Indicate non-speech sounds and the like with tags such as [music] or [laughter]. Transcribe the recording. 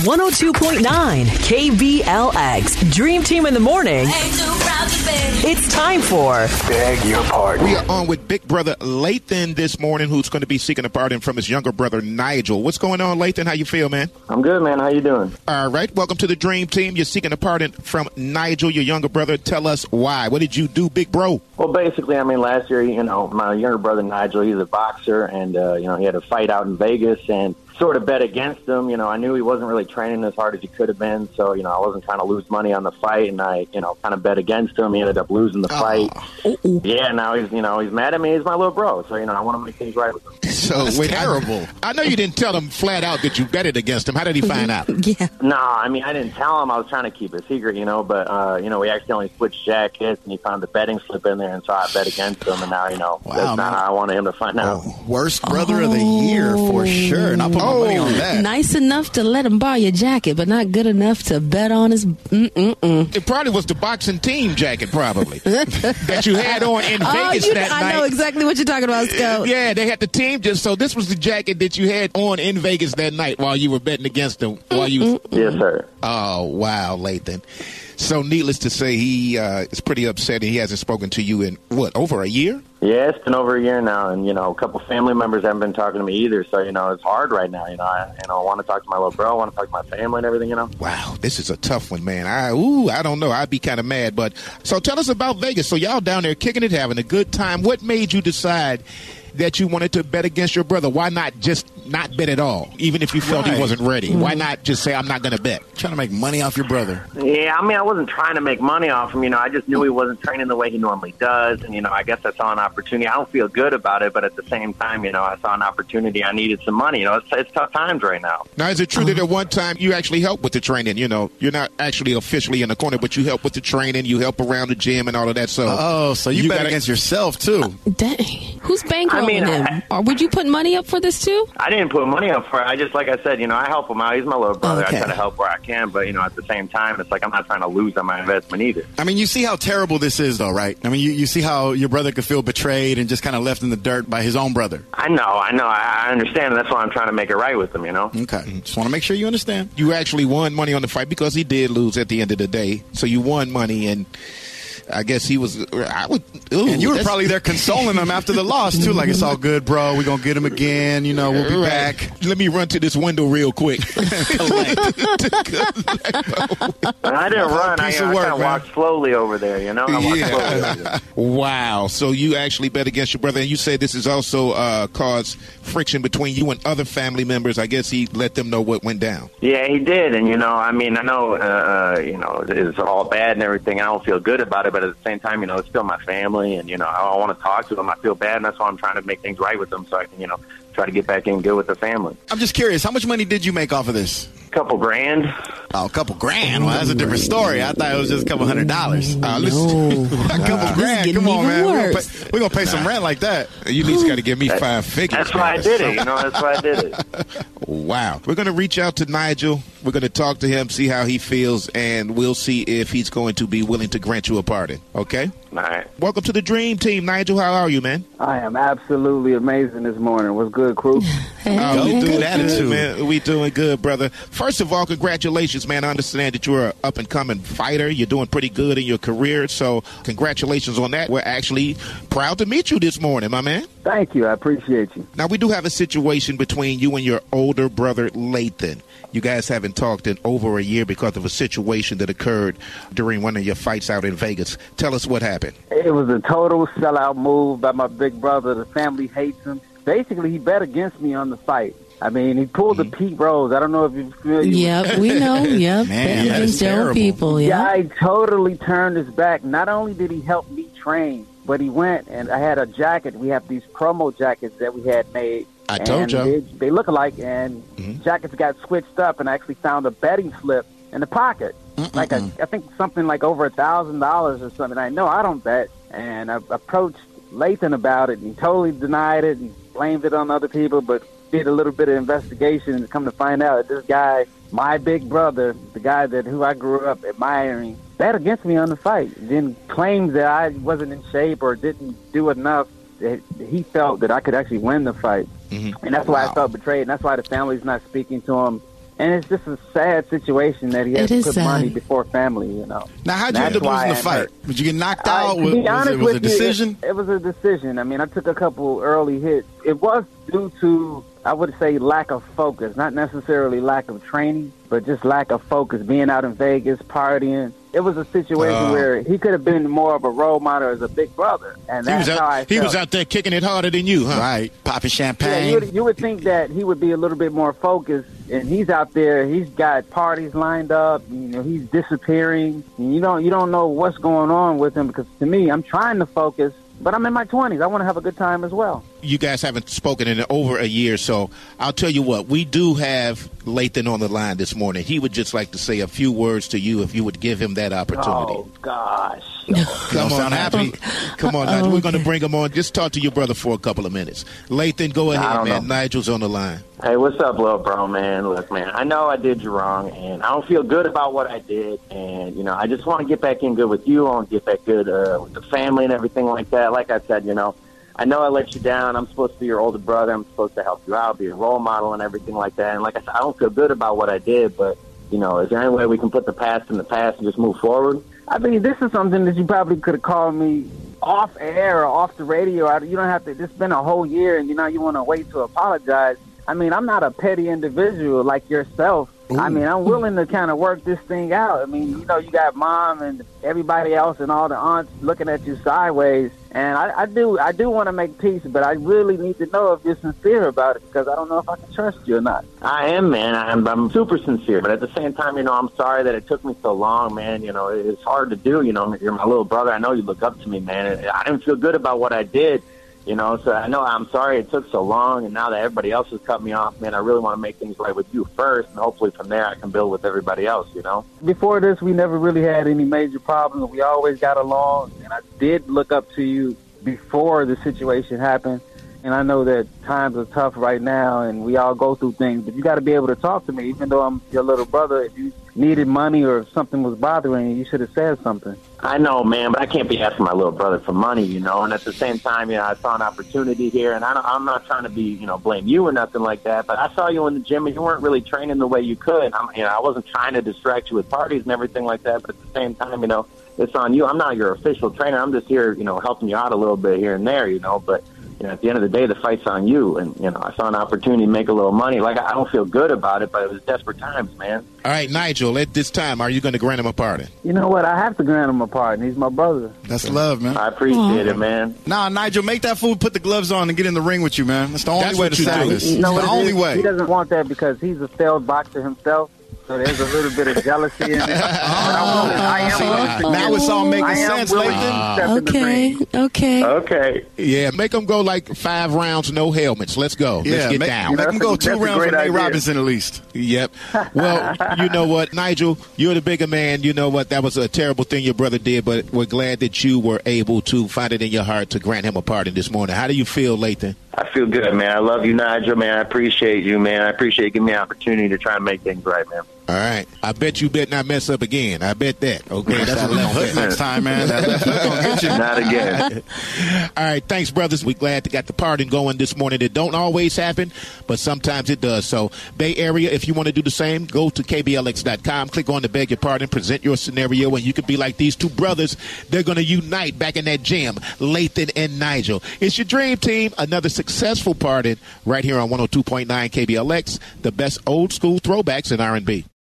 102.9 KBLX. Dream Team in the morning. It's time for Beg Your Pardon. We are on with Big Brother Lathan this morning, who's going to be seeking a pardon from his younger brother Nigel. What's going on, Lathan? How you feel, man? I'm good, man. How you doing? All right. Welcome to the Dream Team. You're seeking a pardon from Nigel, your younger brother. Tell us why. What did you do, Big Bro? Well, basically, I mean, last year, you know, my younger brother Nigel, he's a boxer, and uh, you know, he had a fight out in Vegas, and sort of bet against him. You know, I knew he wasn't really training as hard as he could have been, so you know, I wasn't trying to lose money on the fight, and I, you know, kind of bet against him. He ended up losing the fight. Yeah, now he's, you know, he's mad at me. He's my little bro, so you know, I want to make things right with him. [laughs] So That's wait, terrible. I, know you didn't tell him flat out that you betted against him. How did he find out? [laughs] Yeah. No, I mean, I didn't tell him. I was trying to keep it secret, you know. But uh, you know, we accidentally switched jackets, and he found the betting slip in there, and so I bet against him. And now, you know, Wow, that's not how I wanted him to find out. Worst brother of the year for sure. And I'll put my money on oh, that. Nice enough to let him borrow your jacket, but not good enough to bet on his. Mm-mm-mm. It probably was the boxing team jacket, probably [laughs] that you had on in Oh, Vegas you, that I night. I know exactly what you're talking about, Scout. Yeah, they had the team just so this was the jacket that you had on in Vegas that night while you were betting against them. While you, Yes, sir. Oh wow, Lathan. So needless to say, he uh, is pretty upset and he hasn't spoken to you in what over a year. Yeah, it's been over a year now, and you know, a couple family members haven't been talking to me either. So you know, it's hard right now. You know, I, you know, I want to talk to my little bro, I want to talk to my family and everything. You know. Wow, this is a tough one, man. I ooh, I don't know. I'd be kind of mad, but so tell us about Vegas. So y'all down there kicking it, having a good time. What made you decide that you wanted to bet against your brother? Why not just not bet at all, even if you felt he wasn't ready? Mm-hmm. Why not just say I'm not going to bet? Trying to make money off your brother. Yeah, I mean, I wasn't trying to make money off him. You know, I just knew he wasn't training the way he normally does, and you know, I guess I saw an opportunity. I don't feel good about it, but at the same time, you know, I saw an opportunity. I needed some money. You know, it's, it's tough times right now. Now, is it true that mm-hmm. at one time you actually helped with the training? You know, you're not actually officially in the corner, but you help with the training. You help around the gym and all of that. So, Oh, so you, bet gotta- against yourself too. Uh, dang. Who's bankrolling I mean, him? I- or would you put money up for this too? I didn't put money up for it. I just, like I said, you know, I help him out. He's my little brother. Okay. I try to help where I can, but you know, at the same time, it's like I'm not trying to lose on my investment either. I mean, you see how terrible this is, though, right? I mean, you, you see how your brother could feel betrayed and just kind of left in the dirt by his own brother. I know, I know, I, I understand. That's why I'm trying to make it right with him. You know. Okay. Just want to make sure you understand. you actually won money on the fight because he did lose at the end of the day. So you won money, and I guess he was. I would. Ooh, And you were probably there consoling him after the loss, too. Like, it's all good, bro. We're going to get him again. You know, we'll be Right. back. Let me run to this window real quick. [laughs] And I didn't run. I, piece you know, of I work, kind of walked slowly over there. You know, I walked slowly over there. wow. So you actually bet against your brother, and you say this has also uh, caused friction between you and other family members. I guess he let them know what went down. Yeah, he did, and you know, I mean, I know, uh, uh, you know, it's all bad and everything. I don't feel good about it, but at the same time, you know, it's still my family, and you know, I want to talk to them. I feel bad, and that's why I'm trying to make things right with them, so I can, you know, try to get back in good with the family. I'm just curious, how much money did you make off of this? A couple grand. Oh, a couple grand. Well, that's a different story. I thought it was just a couple hundred dollars. Uh, listen, [laughs] a couple grand. Come on, man. We're gonna, pay, we're gonna pay some rent like that. you at least got to give me five figures. That's why I did it. You know, that's why I did it. [laughs] Wow. We're going to reach out to Nigel. We're going to talk to him, see how he feels, and we'll see if he's going to be willing to grant you a pardon. Okay? All right. Welcome to the Dream Team, Nigel. How are you, man? I am absolutely amazing this morning. What's good, crew? [laughs] Oh, we Good doing attitude. good, man. We doing good, brother. First of all, congratulations, man. I understand that you're an up and coming fighter. You're doing pretty good in your career, so congratulations on that. We're actually proud to meet you this morning, my man. Thank you. I appreciate you. Now we do have a situation between you and your older brother Lathan. You guys haven't talked in over a year because of a situation that occurred during one of your fights out in Vegas. Tell us what happened. It was a total sellout move by my big brother. The family hates him. Basically, he bet against me on the fight. I mean, he pulled the mm-hmm. Pete Rose. I don't know if you're familiar. with Yep, we know. [laughs] Yep. Man, Bet that is against terrible. people. Yeah. Guy totally turned his back. Not only did he help me train, but he went and I had a jacket. We have these promo jackets that we had made. I told ya. They, they look alike, and mm-hmm. jackets got switched up, and I actually found a betting slip in the pocket. Like a, I think something like over a thousand dollars or something. I know I don't bet, and I approached Lathan about it, and he totally denied it and blamed it on other people, but did a little bit of investigation and come to find out that this guy, my big brother, the guy that who I grew up admiring, bet against me on the fight. Then claimed that I wasn't in shape or didn't do enough. That he felt that I could actually win the fight, Mm-hmm. and that's why I felt betrayed. And that's why the family's not speaking to him. and it's just a sad situation that he has It to put sad. money before family. You know. Now, how'd you That's end up why losing the fight? hurt. Did you get knocked I- out? to Was, be was honest it was with a decision? You, it, it was a decision. I mean, I took a couple early hits. It was due to, I would say, lack of focus, not necessarily lack of training, but just lack of focus. Being out in Vegas, partying. It was a situation Oh. where he could have been more of a role model as a big brother, and He that's was how I out. He felt. was out there kicking it harder than you, huh? Right, popping Yeah, champagne. you would, you would think that he would be a little bit more focused, and he's out there. He's got parties lined up. You know, he's disappearing. And you don't you don't know what's going on with him because to me, I'm trying to focus, but I'm in my 20s. I want to have a good time as well. You guys haven't spoken in over a year, so I'll tell you what. We do have Lathan on the line this morning. He would just like to say a few words to you if you would give him that opportunity. Oh gosh. Come Don't on, sound happy. Come on, Uh-oh. Nigel. We're going to bring him on. Just talk to your brother for a couple of minutes. Lathan, go ahead, man. know. Nigel's on the line. Hey, what's up, little bro, man? Look, man, I know I did you wrong, and I don't feel good about what I did. And you know, I just want to get back in good with you. I want to get back good uh, with the family and everything like that. Like I said, you know, I know I let you down. I'm supposed to be your older brother. I'm supposed to help you out, be a role model, and everything like that. And like I said, I don't feel good about what I did, but you know, is there any way we can put the past in the past and just move forward? I mean, this is something that you probably could have called me off air or off the radio. You don't have to. It's been a whole year, and you know you want to wait to apologize. I mean, I'm not a petty individual like yourself. I mean, I'm willing to kind of work this thing out. I mean, you know, you got mom and everybody else and all the aunts looking at you sideways, and I, I do, I do want to make peace, but I really need to know if you're sincere about it because I don't know if I can trust you or not. I am, man. I'm, I'm super sincere, but at the same time, you know, I'm sorry that it took me so long, man. You know, it's hard to do. You know, you're my little brother. I know you look up to me, man. I didn't feel good about what I did. You know, so I know I'm sorry it took so long, and now that everybody else has cut me off, man, I really want to make things right with you first, and hopefully from there I can build with everybody else. You know. before this, we never really had any major problems. We always got along, and I did look up to you before the situation happened. And I know that times are tough right now, and we all go through things. But you got to be able to talk to me, even though I'm your little brother. If you needed money or if something was bothering you, you should have said something. I know, man, but I can't be asking my little brother for money, you know. And at the same time, you know, I saw an opportunity here, and I don't, I'm not trying to be, you know, blame you or nothing like that. But I saw you in the gym, and you weren't really training the way you could. I'm, you know, I wasn't trying to distract you with parties and everything like that. But at the same time, you know, it's on you. I'm not your official trainer. I'm just here, you know, helping you out a little bit here and there, you know. But you know, at the end of the day, the fight's on you. And you know, I saw an opportunity to make a little money. Like I don't feel good about it, but it was desperate times, man. All right, Nigel, at this time, are you going to grant him a pardon? You know what? I have to grant him a pardon. He's my brother. That's love, man. I appreciate it, man. Nah, Nigel, make that fool put the gloves on and get in the ring with you, man. That's the only That's way to settle do. this. You It's know the only is? way. He doesn't want that because he's a failed boxer himself. So there's a little bit of jealousy in it. [laughs] But I'm oh, willing- I am willing to Now it's all making I sense, willing Lathan. to step in the Okay, okay. Okay. Yeah, make them go like five rounds, no helmets. Let's go. Yeah, Let's get make, down. make him go a- two rounds great with Nate. Robinson at least. Yep. Well, you know what, Nigel, you're the bigger man. You know what? That was a terrible thing your brother did, but we're glad that you were able to find it in your heart to grant him a pardon this morning. How do you feel, Lathan? I feel good, man. I love you, Nigel, man. I appreciate you, man. I appreciate you giving me an opportunity to try and make things right, man. All right. I bet you bet not mess up again. I bet that. Okay, that's what we're Left gonna hook next time, man. That left hook gonna get you. Not again. [laughs] All right, thanks, brothers. We're glad to got the pardon going this morning. It don't always happen, but sometimes it does. So, Bay Area, if you want to do the same, go to kblx.com, click on the beg your pardon, present your scenario, and you could be like these two brothers. They're going to unite back in that gym, Lathan and Nigel. It's your dream team. Another successful pardon right here on 102.9 KBLX, the best old school throwbacks in R&B.